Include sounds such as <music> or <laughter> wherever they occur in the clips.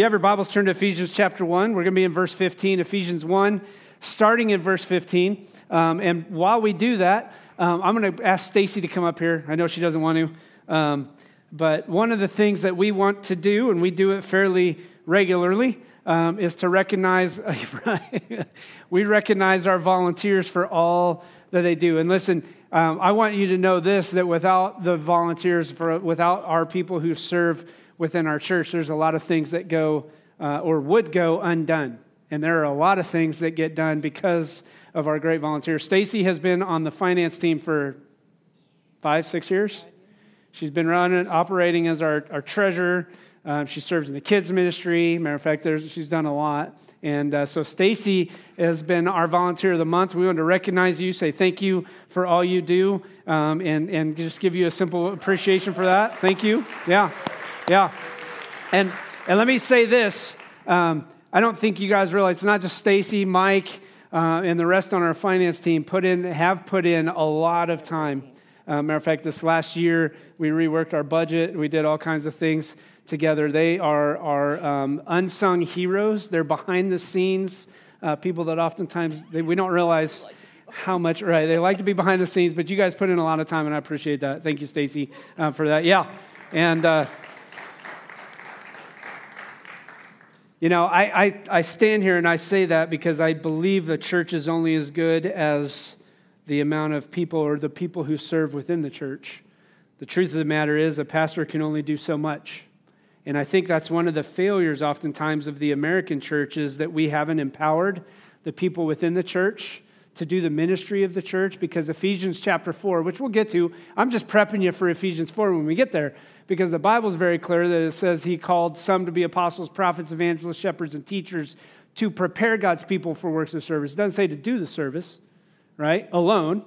you have your Bibles, turn to Ephesians chapter 1. We're going to be in verse 15, Ephesians 1, starting in verse 15. Um, and while we do that, um, I'm going to ask Stacy to come up here. I know she doesn't want to. Um, but one of the things that we want to do, and we do it fairly regularly, um, is to recognize, <laughs> we recognize our volunteers for all that they do. And listen, um, I want you to know this that without the volunteers, for, without our people who serve within our church, there's a lot of things that go uh, or would go undone. And there are a lot of things that get done because of our great volunteers. Stacy has been on the finance team for five, six years. She's been running, operating as our, our treasurer. Um, she serves in the kids ministry. Matter of fact, she's done a lot. And uh, so Stacy has been our volunteer of the month. We want to recognize you, say thank you for all you do, um, and, and just give you a simple appreciation for that. Thank you. Yeah, yeah. And, and let me say this. Um, I don't think you guys realize it's not just Stacy, Mike, uh, and the rest on our finance team put in, have put in a lot of time. Uh, matter of fact, this last year we reworked our budget. We did all kinds of things together. They are our um, unsung heroes. They're behind the scenes uh, people that oftentimes they, we don't realize how much right they like to be behind the scenes. But you guys put in a lot of time, and I appreciate that. Thank you, Stacy, uh, for that. Yeah, and. Uh, you know, I, I, I stand here and I say that because I believe the church is only as good as the amount of people or the people who serve within the church. The truth of the matter is, a pastor can only do so much. And I think that's one of the failures, oftentimes, of the American church is that we haven't empowered the people within the church to do the ministry of the church because Ephesians chapter 4, which we'll get to, I'm just prepping you for Ephesians 4 when we get there because the Bible's very clear that it says he called some to be apostles, prophets, evangelists, shepherds, and teachers to prepare God's people for works of service. It doesn't say to do the service, right? Alone.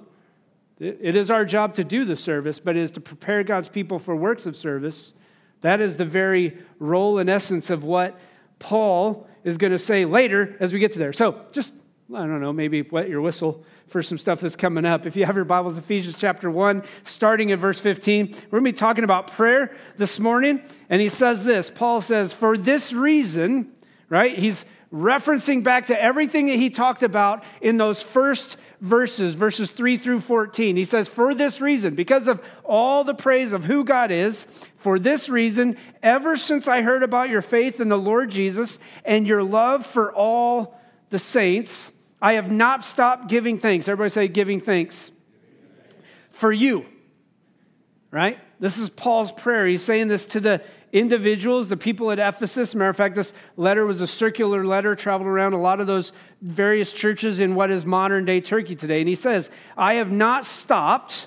It is our job to do the service, but it is to prepare God's people for works of service. That is the very role and essence of what Paul is going to say later as we get to there. So just, I don't know, maybe wet your whistle for some stuff that's coming up. If you have your Bibles, Ephesians chapter 1, starting at verse 15, we're going to be talking about prayer this morning. And he says this Paul says, For this reason, right? He's referencing back to everything that he talked about in those first verses, verses 3 through 14. He says, For this reason, because of all the praise of who God is, for this reason, ever since I heard about your faith in the Lord Jesus and your love for all the saints, I have not stopped giving thanks. Everybody say, giving thanks. For you, right? This is Paul's prayer. He's saying this to the individuals, the people at Ephesus. Matter of fact, this letter was a circular letter, traveled around a lot of those various churches in what is modern day Turkey today. And he says, I have not stopped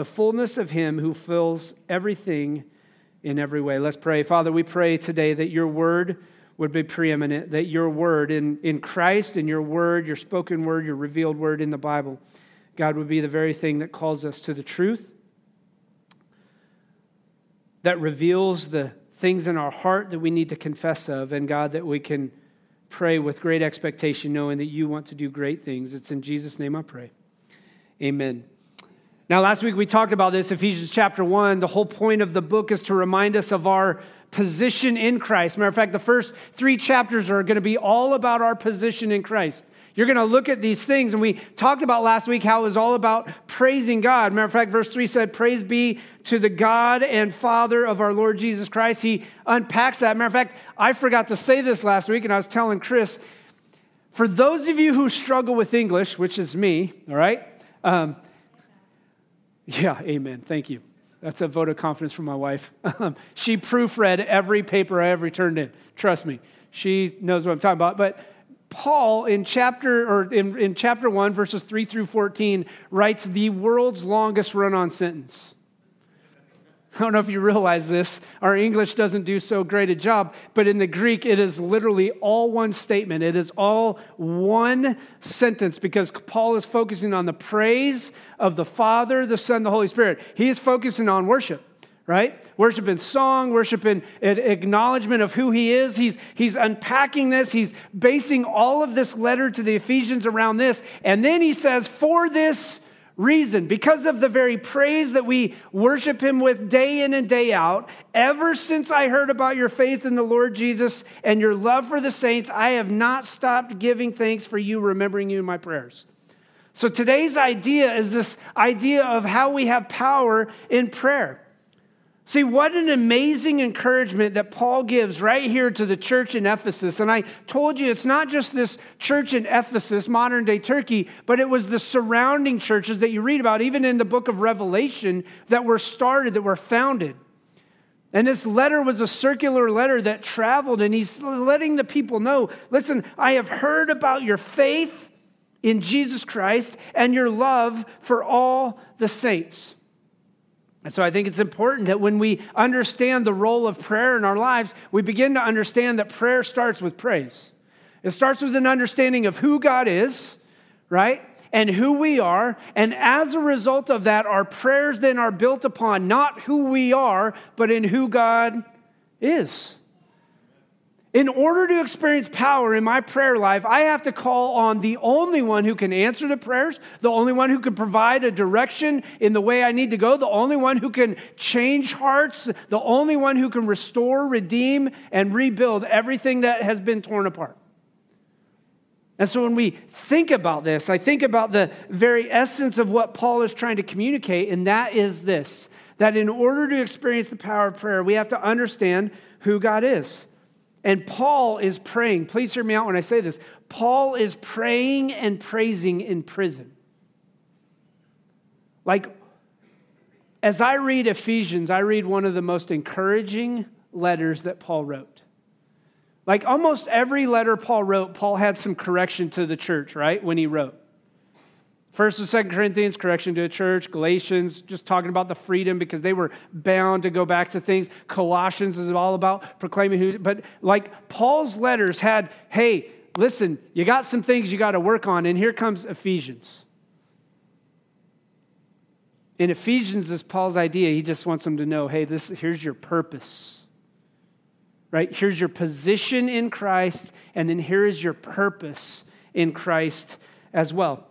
the fullness of him who fills everything in every way. Let's pray. Father, we pray today that your word would be preeminent, that your word in, in Christ and your word, your spoken word, your revealed word in the Bible, God, would be the very thing that calls us to the truth, that reveals the things in our heart that we need to confess of, and God, that we can pray with great expectation, knowing that you want to do great things. It's in Jesus' name I pray. Amen. Now, last week we talked about this, Ephesians chapter 1. The whole point of the book is to remind us of our position in Christ. Matter of fact, the first three chapters are going to be all about our position in Christ. You're going to look at these things. And we talked about last week how it was all about praising God. Matter of fact, verse 3 said, Praise be to the God and Father of our Lord Jesus Christ. He unpacks that. Matter of fact, I forgot to say this last week, and I was telling Chris, for those of you who struggle with English, which is me, all right? Um, yeah, amen. Thank you. That's a vote of confidence from my wife. Um, she proofread every paper I ever turned in. Trust me, she knows what I'm talking about. But Paul in chapter or in, in chapter 1 verses 3 through 14 writes the world's longest run-on sentence. <laughs> I don't know if you realize this. Our English doesn't do so great a job, but in the Greek, it is literally all one statement. It is all one sentence because Paul is focusing on the praise of the Father, the Son, the Holy Spirit. He is focusing on worship right? Worship in song, worship in acknowledgement of who he is. He's, he's unpacking this. He's basing all of this letter to the Ephesians around this. And then he says, for this reason, because of the very praise that we worship him with day in and day out, ever since I heard about your faith in the Lord Jesus and your love for the saints, I have not stopped giving thanks for you, remembering you in my prayers. So today's idea is this idea of how we have power in prayer. See, what an amazing encouragement that Paul gives right here to the church in Ephesus. And I told you it's not just this church in Ephesus, modern day Turkey, but it was the surrounding churches that you read about, even in the book of Revelation, that were started, that were founded. And this letter was a circular letter that traveled, and he's letting the people know listen, I have heard about your faith in Jesus Christ and your love for all the saints. And so I think it's important that when we understand the role of prayer in our lives, we begin to understand that prayer starts with praise. It starts with an understanding of who God is, right? And who we are. And as a result of that, our prayers then are built upon not who we are, but in who God is. In order to experience power in my prayer life, I have to call on the only one who can answer the prayers, the only one who can provide a direction in the way I need to go, the only one who can change hearts, the only one who can restore, redeem, and rebuild everything that has been torn apart. And so when we think about this, I think about the very essence of what Paul is trying to communicate, and that is this that in order to experience the power of prayer, we have to understand who God is. And Paul is praying. Please hear me out when I say this. Paul is praying and praising in prison. Like, as I read Ephesians, I read one of the most encouraging letters that Paul wrote. Like almost every letter Paul wrote, Paul had some correction to the church, right? When he wrote. First and Second Corinthians, correction to the church. Galatians, just talking about the freedom because they were bound to go back to things. Colossians is all about proclaiming who. But like Paul's letters had, hey, listen, you got some things you got to work on, and here comes Ephesians. In Ephesians is Paul's idea. He just wants them to know, hey, this here's your purpose. Right? Here's your position in Christ, and then here is your purpose in Christ as well.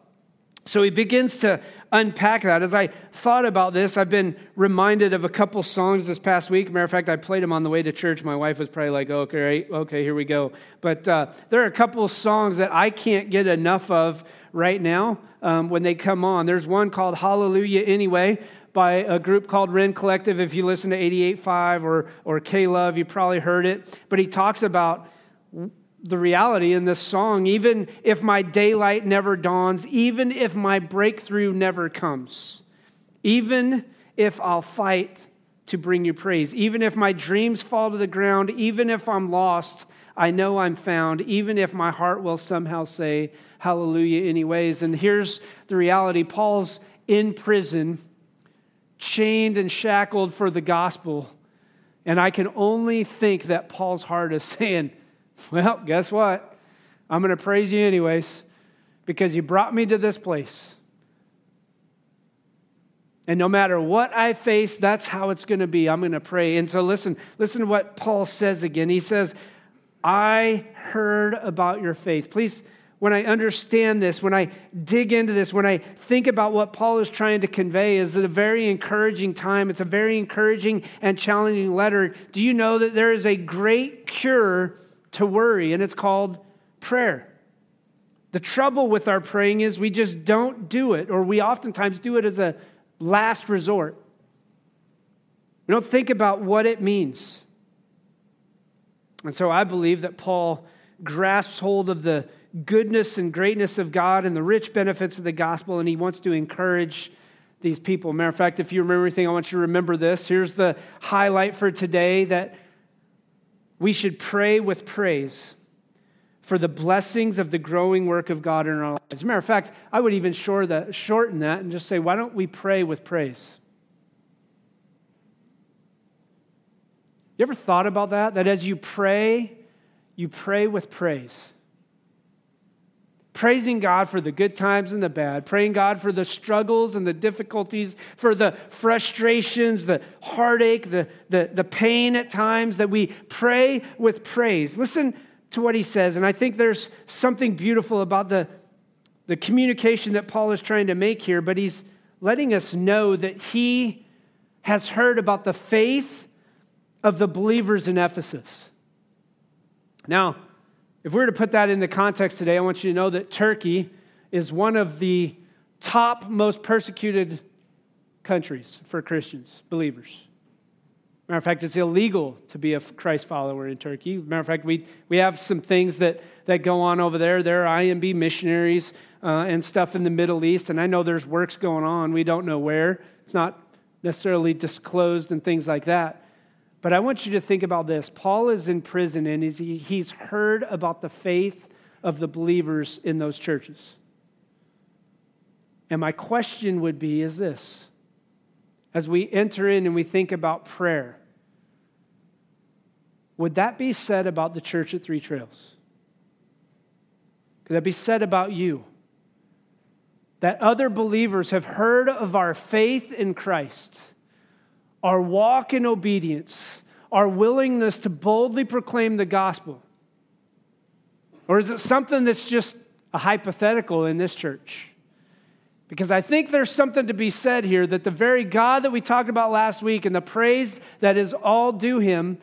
So he begins to unpack that. As I thought about this, I've been reminded of a couple songs this past week. Matter of fact, I played them on the way to church. My wife was probably like, okay, okay, here we go. But uh, there are a couple songs that I can't get enough of right now um, when they come on. There's one called Hallelujah Anyway by a group called Rend Collective. If you listen to 88.5 or, or K-Love, you probably heard it. But he talks about the reality in this song even if my daylight never dawns, even if my breakthrough never comes, even if I'll fight to bring you praise, even if my dreams fall to the ground, even if I'm lost, I know I'm found, even if my heart will somehow say hallelujah, anyways. And here's the reality Paul's in prison, chained and shackled for the gospel. And I can only think that Paul's heart is <laughs> saying, well, guess what? I'm going to praise you anyways because you brought me to this place. And no matter what I face, that's how it's going to be. I'm going to pray. And so listen, listen to what Paul says again. He says, I heard about your faith. Please, when I understand this, when I dig into this, when I think about what Paul is trying to convey, is it a very encouraging time. It's a very encouraging and challenging letter. Do you know that there is a great cure to worry, and it's called prayer. The trouble with our praying is we just don't do it, or we oftentimes do it as a last resort. We don't think about what it means. And so I believe that Paul grasps hold of the goodness and greatness of God and the rich benefits of the gospel, and he wants to encourage these people. Matter of fact, if you remember anything, I want you to remember this. Here's the highlight for today that we should pray with praise for the blessings of the growing work of God in our lives. As a matter of fact, I would even shorten that and just say, why don't we pray with praise? You ever thought about that? That as you pray, you pray with praise. Praising God for the good times and the bad, praying God for the struggles and the difficulties, for the frustrations, the heartache, the, the, the pain at times, that we pray with praise. Listen to what he says, and I think there's something beautiful about the, the communication that Paul is trying to make here, but he's letting us know that he has heard about the faith of the believers in Ephesus. Now, if we were to put that in the context today, I want you to know that Turkey is one of the top most persecuted countries for Christians, believers. Matter of fact, it's illegal to be a Christ follower in Turkey. Matter of fact, we, we have some things that, that go on over there. There are IMB missionaries uh, and stuff in the Middle East, and I know there's works going on. We don't know where. It's not necessarily disclosed and things like that. But I want you to think about this. Paul is in prison and he's heard about the faith of the believers in those churches. And my question would be is this as we enter in and we think about prayer, would that be said about the church at Three Trails? Could that be said about you? That other believers have heard of our faith in Christ our walk in obedience, our willingness to boldly proclaim the gospel? Or is it something that's just a hypothetical in this church? Because I think there's something to be said here that the very God that we talked about last week and the praise that is all due him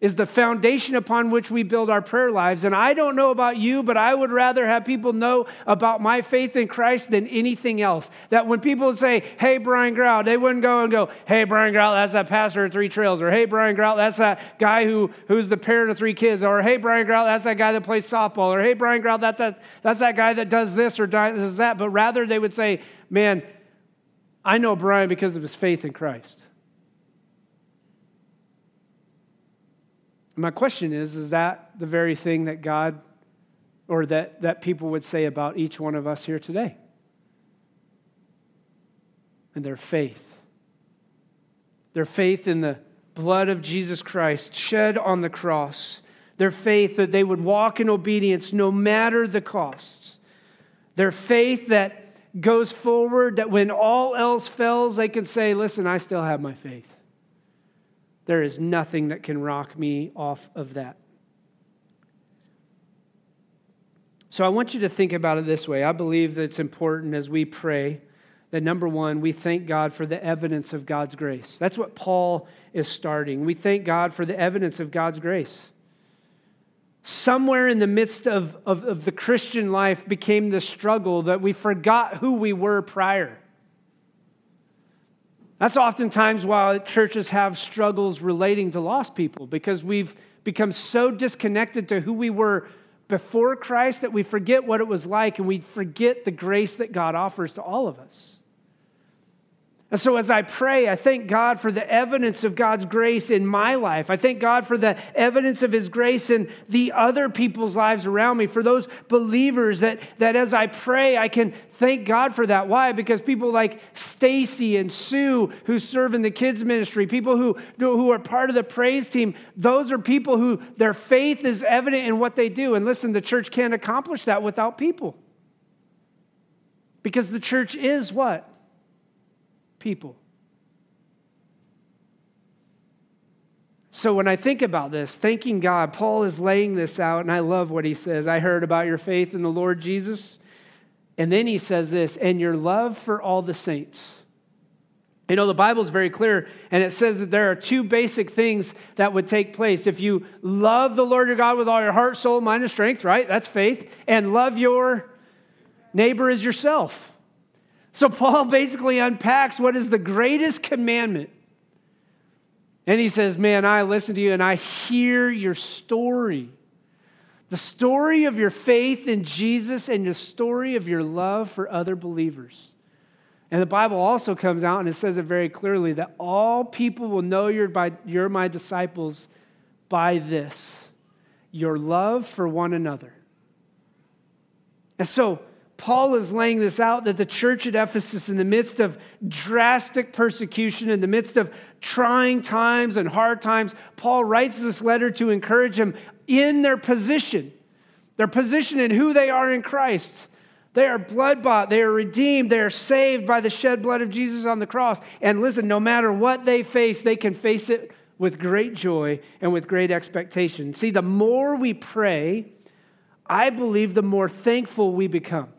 is the foundation upon which we build our prayer lives. And I don't know about you, but I would rather have people know about my faith in Christ than anything else. That when people say, hey, Brian Grout, they wouldn't go and go, hey, Brian Grout, that's that pastor of Three Trails, or hey, Brian Grout, that's that guy who, who's the parent of three kids, or hey, Brian Grout, that's that guy that plays softball, or hey, Brian Grout, that's that, that's that guy that does this or does that. But rather, they would say, man, I know Brian because of his faith in Christ. My question is is that the very thing that God or that, that people would say about each one of us here today? And their faith. Their faith in the blood of Jesus Christ shed on the cross. Their faith that they would walk in obedience no matter the costs. Their faith that goes forward, that when all else fails, they can say, Listen, I still have my faith. There is nothing that can rock me off of that. So I want you to think about it this way. I believe that it's important as we pray that number one, we thank God for the evidence of God's grace. That's what Paul is starting. We thank God for the evidence of God's grace. Somewhere in the midst of, of, of the Christian life became the struggle that we forgot who we were prior. That's oftentimes why churches have struggles relating to lost people because we've become so disconnected to who we were before Christ that we forget what it was like and we forget the grace that God offers to all of us. And so, as I pray, I thank God for the evidence of God's grace in my life. I thank God for the evidence of His grace in the other people's lives around me, for those believers that, that as I pray, I can thank God for that. Why? Because people like Stacy and Sue, who serve in the kids' ministry, people who, who are part of the praise team, those are people who their faith is evident in what they do. And listen, the church can't accomplish that without people. Because the church is what? People. So when I think about this, thanking God, Paul is laying this out, and I love what he says. I heard about your faith in the Lord Jesus. And then he says this, and your love for all the saints. You know, the Bible is very clear, and it says that there are two basic things that would take place. If you love the Lord your God with all your heart, soul, mind, and strength, right? That's faith. And love your neighbor as yourself. So Paul basically unpacks what is the greatest commandment. And he says, Man, I listen to you and I hear your story. The story of your faith in Jesus and the story of your love for other believers. And the Bible also comes out and it says it very clearly that all people will know you're, by, you're my disciples by this your love for one another. And so, Paul is laying this out that the church at Ephesus, in the midst of drastic persecution, in the midst of trying times and hard times, Paul writes this letter to encourage them in their position, their position in who they are in Christ. They are blood bought, they are redeemed, they are saved by the shed blood of Jesus on the cross. And listen, no matter what they face, they can face it with great joy and with great expectation. See, the more we pray, I believe the more thankful we become.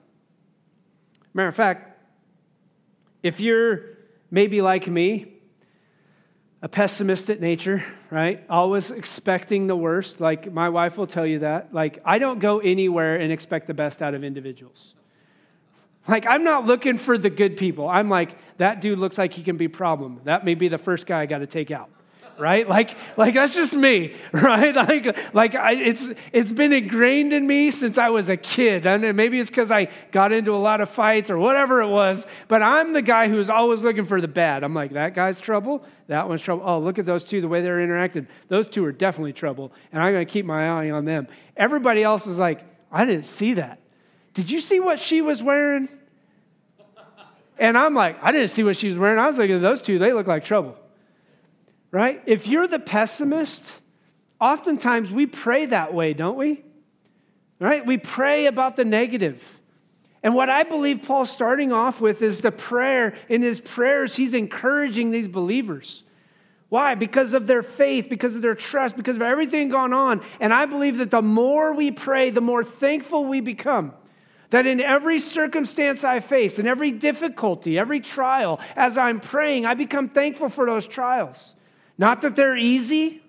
Matter of fact, if you're maybe like me, a pessimistic nature, right? Always expecting the worst. Like my wife will tell you that. Like I don't go anywhere and expect the best out of individuals. Like I'm not looking for the good people. I'm like that dude looks like he can be problem. That may be the first guy I got to take out right? Like, like that's just me, <laughs> right? Like, like I, it's it's been ingrained in me since I was a kid, and maybe it's because I got into a lot of fights or whatever it was. But I'm the guy who's always looking for the bad. I'm like, that guy's trouble, that one's trouble. Oh, look at those two, the way they're interacting. Those two are definitely trouble, and I'm going to keep my eye on them. Everybody else is like, I didn't see that. Did you see what she was wearing? And I'm like, I didn't see what she was wearing. I was looking at those two, they look like trouble right? If you're the pessimist, oftentimes we pray that way, don't we? Right? We pray about the negative. And what I believe Paul's starting off with is the prayer. In his prayers, he's encouraging these believers. Why? Because of their faith, because of their trust, because of everything going on. And I believe that the more we pray, the more thankful we become. That in every circumstance I face, in every difficulty, every trial, as I'm praying, I become thankful for those trials. Not that they're easy.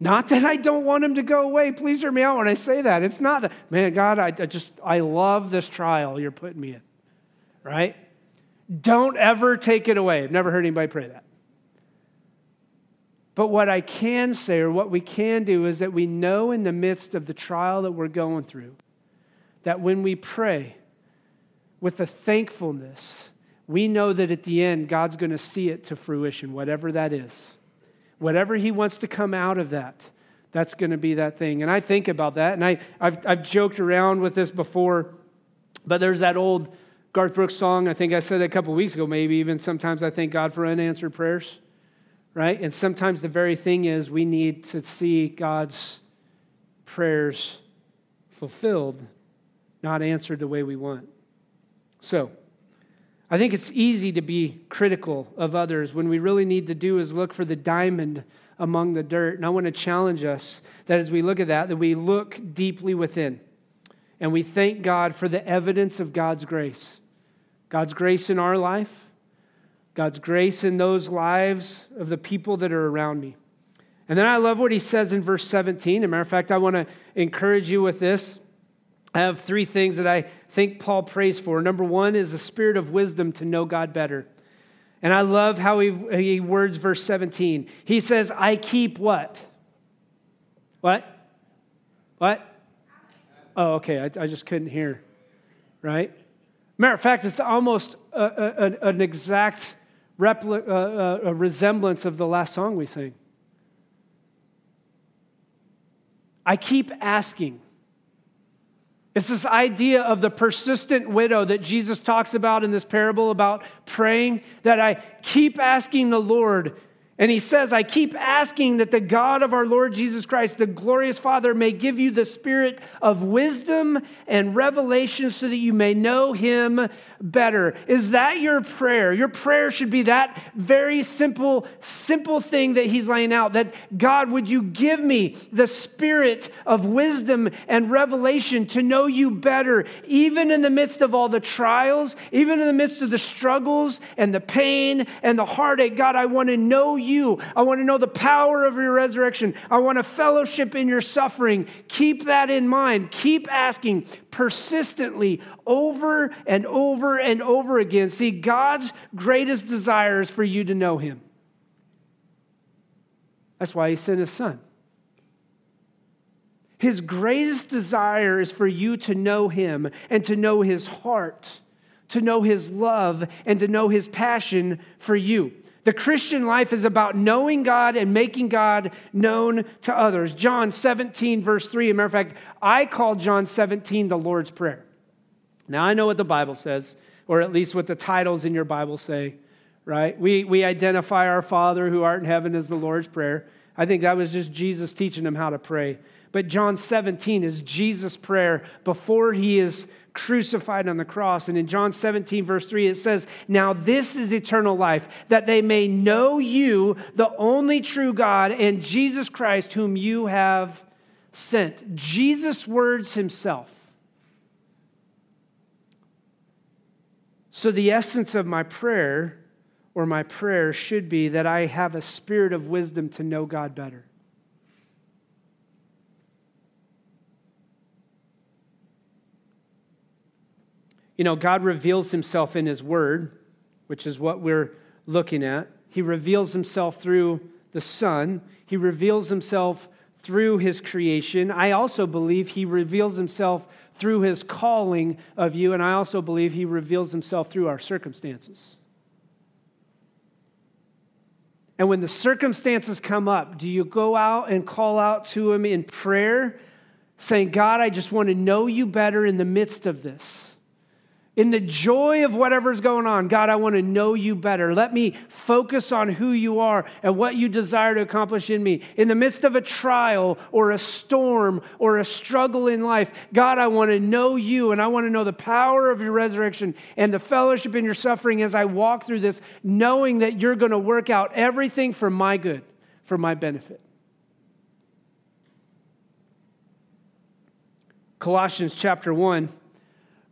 Not that I don't want them to go away. Please hear me out when I say that. It's not that, man, God, I, just, I love this trial you're putting me in, right? Don't ever take it away. I've never heard anybody pray that. But what I can say, or what we can do, is that we know in the midst of the trial that we're going through, that when we pray with a thankfulness, we know that at the end, God's going to see it to fruition, whatever that is. Whatever He wants to come out of that, that's going to be that thing. And I think about that, and I, I've, I've joked around with this before, but there's that old Garth Brooks song. I think I said a couple weeks ago, maybe even sometimes I thank God for unanswered prayers, right? And sometimes the very thing is we need to see God's prayers fulfilled, not answered the way we want. So, I think it's easy to be critical of others when we really need to do is look for the diamond among the dirt. And I want to challenge us that as we look at that, that we look deeply within and we thank God for the evidence of God's grace. God's grace in our life, God's grace in those lives of the people that are around me. And then I love what he says in verse 17. As a matter of fact, I want to encourage you with this. I have three things that I think Paul prays for. Number one is the spirit of wisdom to know God better. And I love how he, he words verse 17. He says, I keep what? What? What? Oh, okay. I, I just couldn't hear. Right? Matter of fact, it's almost a, a, an exact repli- uh, a resemblance of the last song we sang. I keep asking. It's this idea of the persistent widow that Jesus talks about in this parable about praying that I keep asking the Lord and he says, I keep asking that the God of our Lord Jesus Christ, the glorious Father, may give you the spirit of wisdom and revelation so that you may know him better. Is that your prayer? Your prayer should be that very simple, simple thing that he's laying out that God, would you give me the spirit of wisdom and revelation to know you better, even in the midst of all the trials, even in the midst of the struggles and the pain and the heartache? God, I want to know you. I want to know the power of your resurrection. I want to fellowship in your suffering. Keep that in mind. Keep asking persistently over and over and over again. See, God's greatest desire is for you to know him. That's why he sent his son. His greatest desire is for you to know Him and to know His heart, to know His love, and to know His passion for you. The Christian life is about knowing God and making God known to others. John 17, verse 3, a matter of fact, I call John 17 the Lord's Prayer. Now, I know what the Bible says, or at least what the titles in your Bible say, right? We, we identify our Father who art in heaven as the Lord's Prayer. I think that was just Jesus teaching them how to pray. But John 17 is Jesus' prayer before he is crucified on the cross. And in John 17, verse 3, it says, Now this is eternal life, that they may know you, the only true God, and Jesus Christ, whom you have sent. Jesus' words himself. So, the essence of my prayer, or my prayer, should be that I have a spirit of wisdom to know God better. You know, God reveals himself in his word, which is what we're looking at. He reveals himself through the Son, he reveals himself through his creation. I also believe he reveals himself through his calling of you, and I also believe he reveals himself through our circumstances. And when the circumstances come up, do you go out and call out to him in prayer, saying, God, I just want to know you better in the midst of this? In the joy of whatever's going on, God, I want to know you better. Let me focus on who you are and what you desire to accomplish in me. In the midst of a trial or a storm or a struggle in life, God, I want to know you and I want to know the power of your resurrection and the fellowship in your suffering as I walk through this, knowing that you're going to work out everything for my good, for my benefit. Colossians chapter 1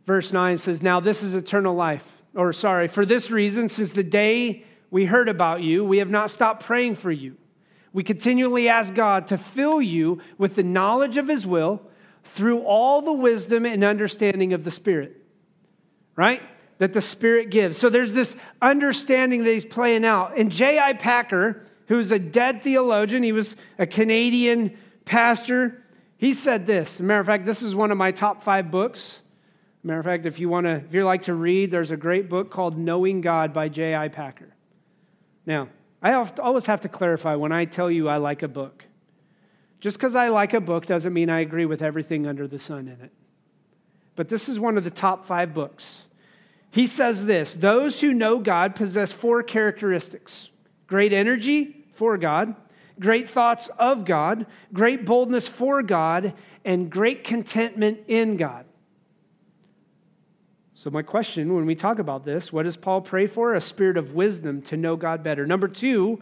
verse 9 says, Now this is eternal life. Or, sorry, for this reason, since the day we heard about you, we have not stopped praying for you. We continually ask God to fill you with the knowledge of his will through all the wisdom and understanding of the Spirit, right? That the Spirit gives. So there's this understanding that he's playing out. And J.I. Packer, who's a dead theologian, he was a Canadian pastor, he said this. Matter of fact, this is one of my top five books. Matter of fact, if you want to, if you like to read, there's a great book called Knowing God by J.I. Packer. Now, I always have to clarify when I tell you I like a book. Just because I like a book doesn't mean I agree with everything under the sun in it. But this is one of the top five books. He says this Those who know God possess four characteristics great energy for God, great thoughts of God, great boldness for God, and great contentment in God. So, my question when we talk about this, what does Paul pray for? A spirit of wisdom to know God better. Number two,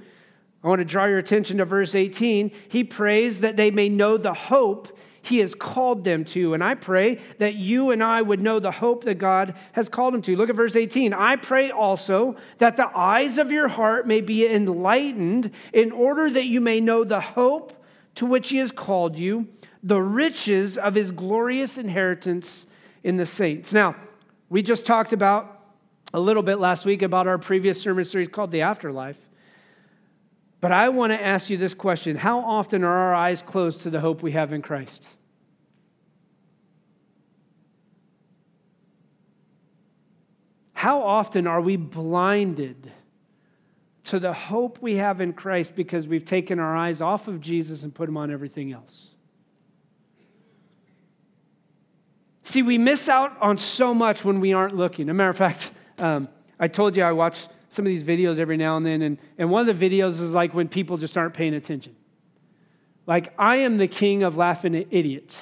I want to draw your attention to verse 18. He prays that they may know the hope he has called them to. And I pray that you and I would know the hope that God has called them to. Look at verse 18. I pray also that the eyes of your heart may be enlightened in order that you may know the hope to which he has called you, the riches of his glorious inheritance in the saints. Now, we just talked about a little bit last week about our previous sermon series called The Afterlife. But I want to ask you this question How often are our eyes closed to the hope we have in Christ? How often are we blinded to the hope we have in Christ because we've taken our eyes off of Jesus and put them on everything else? See, we miss out on so much when we aren't looking. As a matter of fact, um, I told you I watch some of these videos every now and then, and, and one of the videos is like when people just aren't paying attention. Like, I am the king of laughing at idiots.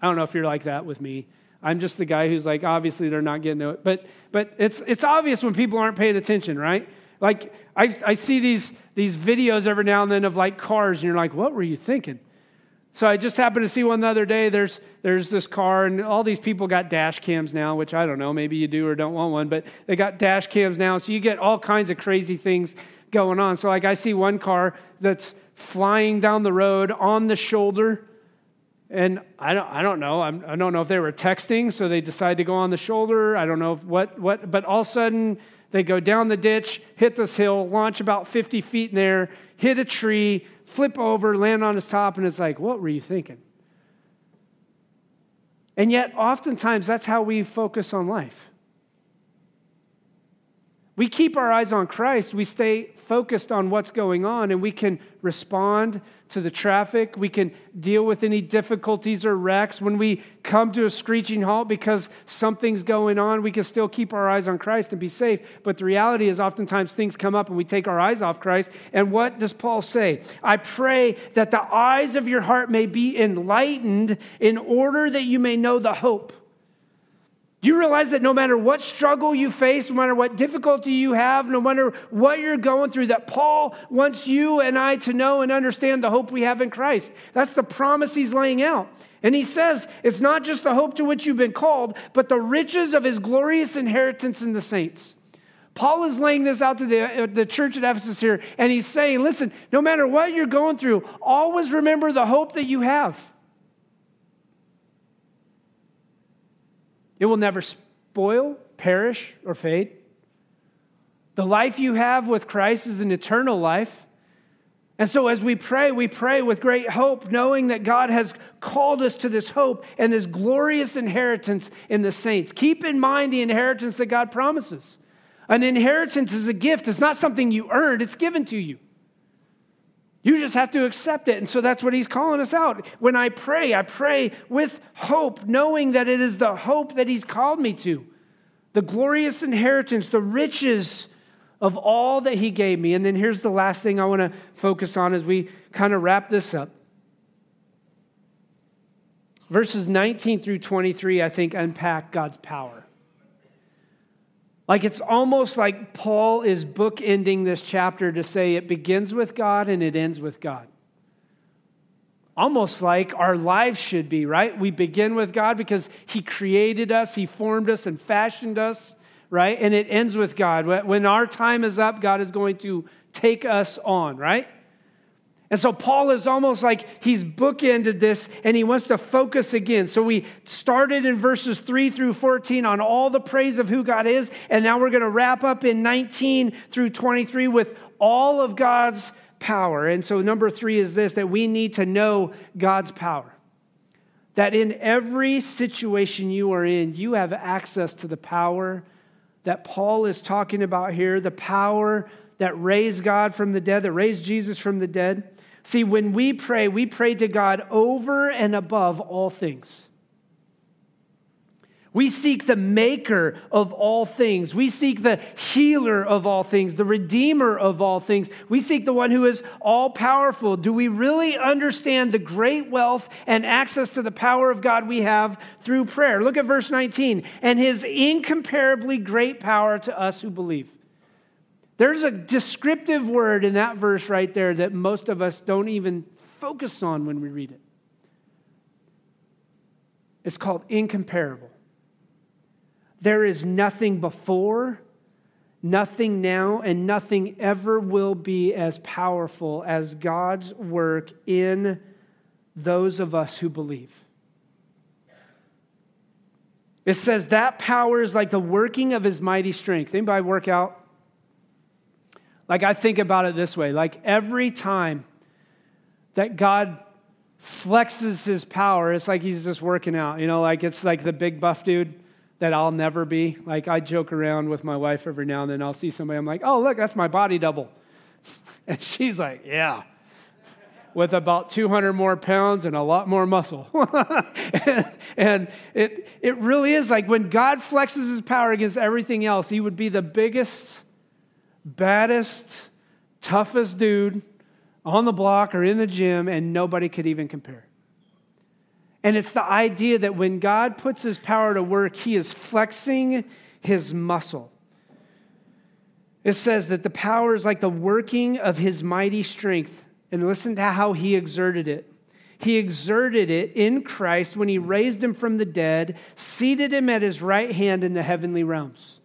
I don't know if you're like that with me. I'm just the guy who's like, obviously they're not getting it. But, but it's, it's obvious when people aren't paying attention, right? Like, I, I see these, these videos every now and then of like cars, and you're like, what were you thinking? So I just happened to see one the other day. There's, there's this car, and all these people got dash cams now, which I don't know. Maybe you do or don't want one, but they got dash cams now. So you get all kinds of crazy things going on. So, like, I see one car that's flying down the road on the shoulder. And I don't, I don't know. I'm, I do not know if they were texting, so they decided to go on the shoulder. I don't know what, what, but all of a sudden they go down the ditch, hit this hill, launch about 50 feet in there, hit a tree, flip over, land on his top, and it's like, what were you thinking? And yet, oftentimes, that's how we focus on life. We keep our eyes on Christ, we stay focused on what's going on, and we can respond to the traffic. We can deal with any difficulties or wrecks. When we come to a screeching halt because something's going on, we can still keep our eyes on Christ and be safe. But the reality is, oftentimes things come up and we take our eyes off Christ. And what does Paul say? I pray that the eyes of your heart may be enlightened in order that you may know the hope do you realize that no matter what struggle you face, no matter what difficulty you have, no matter what you're going through, that Paul wants you and I to know and understand the hope we have in Christ? That's the promise he's laying out. And he says it's not just the hope to which you've been called, but the riches of his glorious inheritance in the saints. Paul is laying this out to the, uh, the church at Ephesus here, and he's saying, listen, no matter what you're going through, always remember the hope that you have. It will never spoil, perish, or fade. The life you have with Christ is an eternal life. And so, as we pray, we pray with great hope, knowing that God has called us to this hope and this glorious inheritance in the saints. Keep in mind the inheritance that God promises. An inheritance is a gift, it's not something you earned, it's given to you. You just have to accept it. And so that's what he's calling us out. When I pray, I pray with hope, knowing that it is the hope that he's called me to the glorious inheritance, the riches of all that he gave me. And then here's the last thing I want to focus on as we kind of wrap this up. Verses 19 through 23, I think, unpack God's power. Like it's almost like Paul is bookending this chapter to say it begins with God and it ends with God. Almost like our lives should be, right? We begin with God because He created us, He formed us and fashioned us, right? And it ends with God. When our time is up, God is going to take us on, right? And so Paul is almost like he's bookended this and he wants to focus again. So we started in verses 3 through 14 on all the praise of who God is. And now we're going to wrap up in 19 through 23 with all of God's power. And so number three is this that we need to know God's power. That in every situation you are in, you have access to the power that Paul is talking about here, the power that raised God from the dead, that raised Jesus from the dead. See, when we pray, we pray to God over and above all things. We seek the maker of all things. We seek the healer of all things, the redeemer of all things. We seek the one who is all powerful. Do we really understand the great wealth and access to the power of God we have through prayer? Look at verse 19. And his incomparably great power to us who believe. There's a descriptive word in that verse right there that most of us don't even focus on when we read it. It's called incomparable. There is nothing before, nothing now, and nothing ever will be as powerful as God's work in those of us who believe. It says that power is like the working of his mighty strength. Anybody work out? Like, I think about it this way like, every time that God flexes his power, it's like he's just working out. You know, like it's like the big buff dude that I'll never be. Like, I joke around with my wife every now and then. I'll see somebody, I'm like, oh, look, that's my body double. <laughs> And she's like, yeah. With about 200 more pounds and a lot more muscle. and, <laughs> and it, it really is like when God flexes his power against everything else, he would be the biggest baddest, toughest dude on the block or in the gym, and nobody could even compare. And it's the idea that when God puts his power to work, he is flexing his muscle. It says that the power is like the working of his mighty strength. And listen to how he exerted it. He exerted it in Christ when he raised him from the dead, seated him at his right hand in the heavenly realms.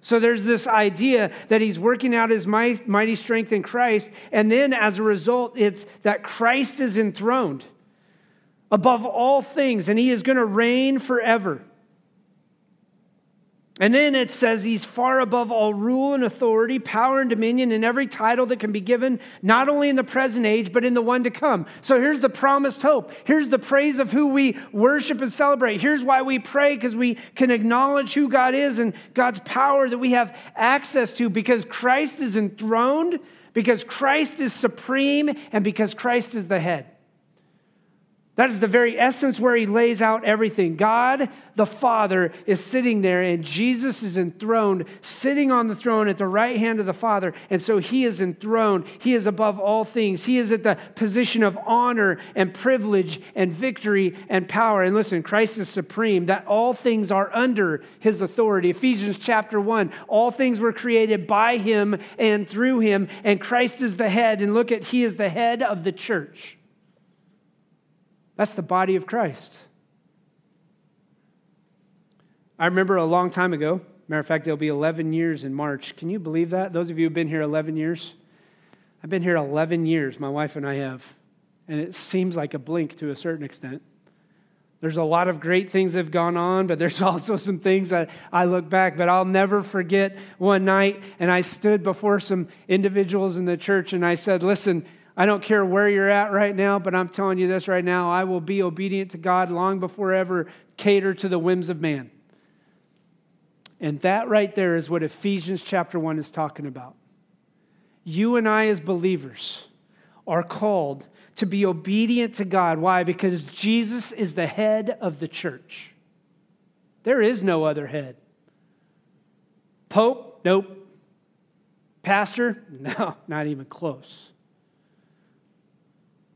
So there's this idea that he's working out his mighty strength in Christ, and then as a result, it's that Christ is enthroned above all things, and he is going to reign forever. And then it says he's far above all rule and authority, power and dominion, and every title that can be given, not only in the present age, but in the one to come. So here's the promised hope. Here's the praise of who we worship and celebrate. Here's why we pray, because we can acknowledge who God is and God's power that we have access to, because Christ is enthroned, because Christ is supreme, and because Christ is the head. That is the very essence where he lays out everything. God the Father is sitting there, and Jesus is enthroned, sitting on the throne at the right hand of the Father. And so he is enthroned. He is above all things. He is at the position of honor and privilege and victory and power. And listen, Christ is supreme, that all things are under his authority. Ephesians chapter 1 all things were created by him and through him, and Christ is the head. And look at, he is the head of the church. That's the body of Christ. I remember a long time ago, matter of fact, it'll be 11 years in March. Can you believe that? Those of you who've been here 11 years? I've been here 11 years, my wife and I have. And it seems like a blink to a certain extent. There's a lot of great things that have gone on, but there's <laughs> also some things that I look back. But I'll never forget one night, and I stood before some individuals in the church and I said, Listen, I don't care where you're at right now, but I'm telling you this right now. I will be obedient to God long before ever cater to the whims of man. And that right there is what Ephesians chapter 1 is talking about. You and I, as believers, are called to be obedient to God. Why? Because Jesus is the head of the church. There is no other head. Pope? Nope. Pastor? <laughs> No, not even close.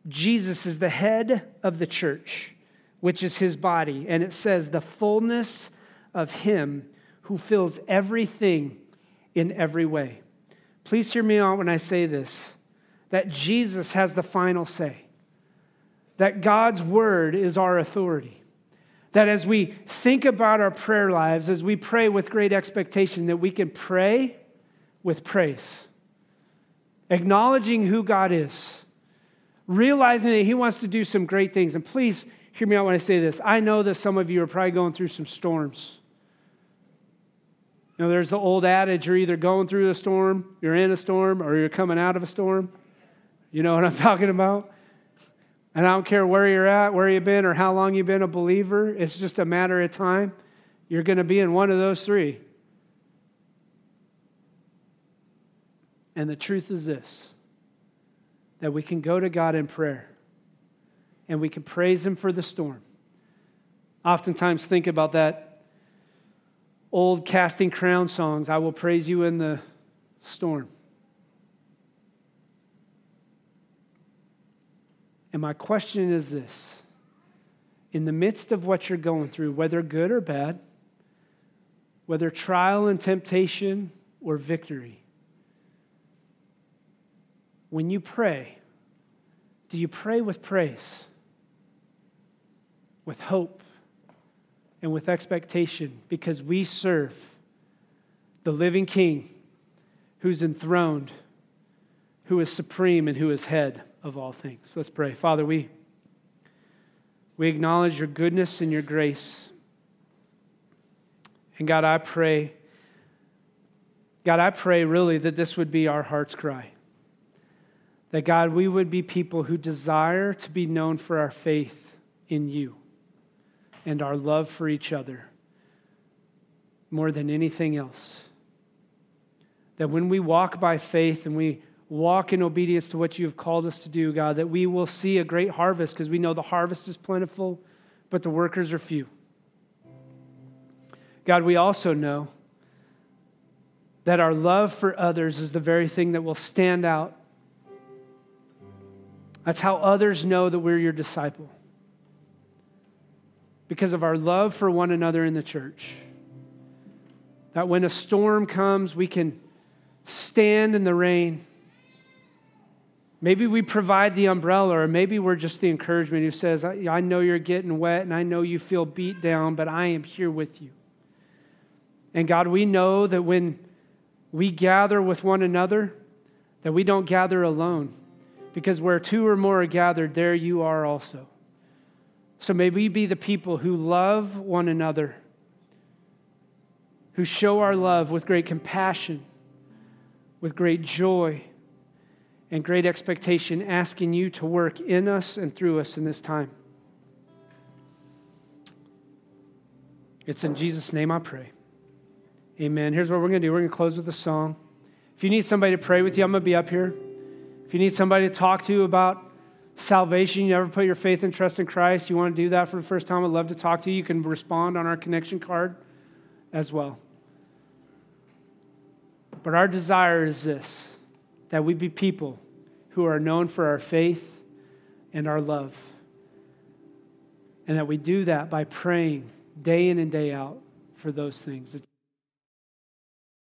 Jesus is the head of the church, which is his body. And it says, the fullness of him who fills everything in every way. Please hear me out when I say this that Jesus has the final say, that God's word is our authority. That as we think about our prayer lives, as we pray with great expectation, that we can pray with praise, acknowledging who God is realizing that He wants to do some great things. And please hear me out when I say this. I know that some of you are probably going through some storms. You know, there's the old adage you're either going through a storm, you're in a storm, or you're coming out of a storm. You know what I'm <laughs> talking about? And I don't care where you're at, where you've been, or how long you've been a believer, it's just a matter of time. You're going to be in one of those three. And the truth is this that we can go to God in prayer and we can praise Him for the storm. Oftentimes, think about that old Casting Crowns song I will praise you in the storm. And my question is this in the midst of what you're going through, whether good or bad, whether trial and temptation or victory, when you pray, do you pray with praise, with hope, and with expectation? Because we serve the living King who's enthroned, who is supreme, and who is head of all things. Let's pray. Father, we, we acknowledge your goodness and your grace. And God, I pray, God, I pray really that this would be our heart's cry. That God, we would be people who desire to be known for our faith in you and our love for each other more than anything else. That when we walk by faith and we walk in obedience to what you have called us to do, God, that we will see a great harvest because we know the harvest is plentiful, but the workers are few. God, we also know that our love for others is the very thing that will stand out that's how others know that we're your disciple. Because of our love for one another in the church. That when a storm comes, we can stand in the rain. Maybe we provide the umbrella, or maybe we're just the encouragement who says, I, know you're getting wet and I know you feel beat down, but I am here with you. And God, we know that when we gather with one another, that we don't gather alone because where two or more are gathered, there you are also. So may we be the people who love one another who show our love with great compassion, with great joy, and great expectation, asking you to work in us and through us in this time. It's in Jesus' name I pray. Amen. Here's what we're going to do we're going to close with a song. If you need somebody to pray with you, I'm going to be up here. You need somebody to talk to about salvation, you ever put your faith and trust in Christ, you want to do that for the first time, I'd love to talk to you. You can respond on our connection card as well. But our desire is this that we be people who are known for our faith and our love. And that we do that by praying day in and day out for those things.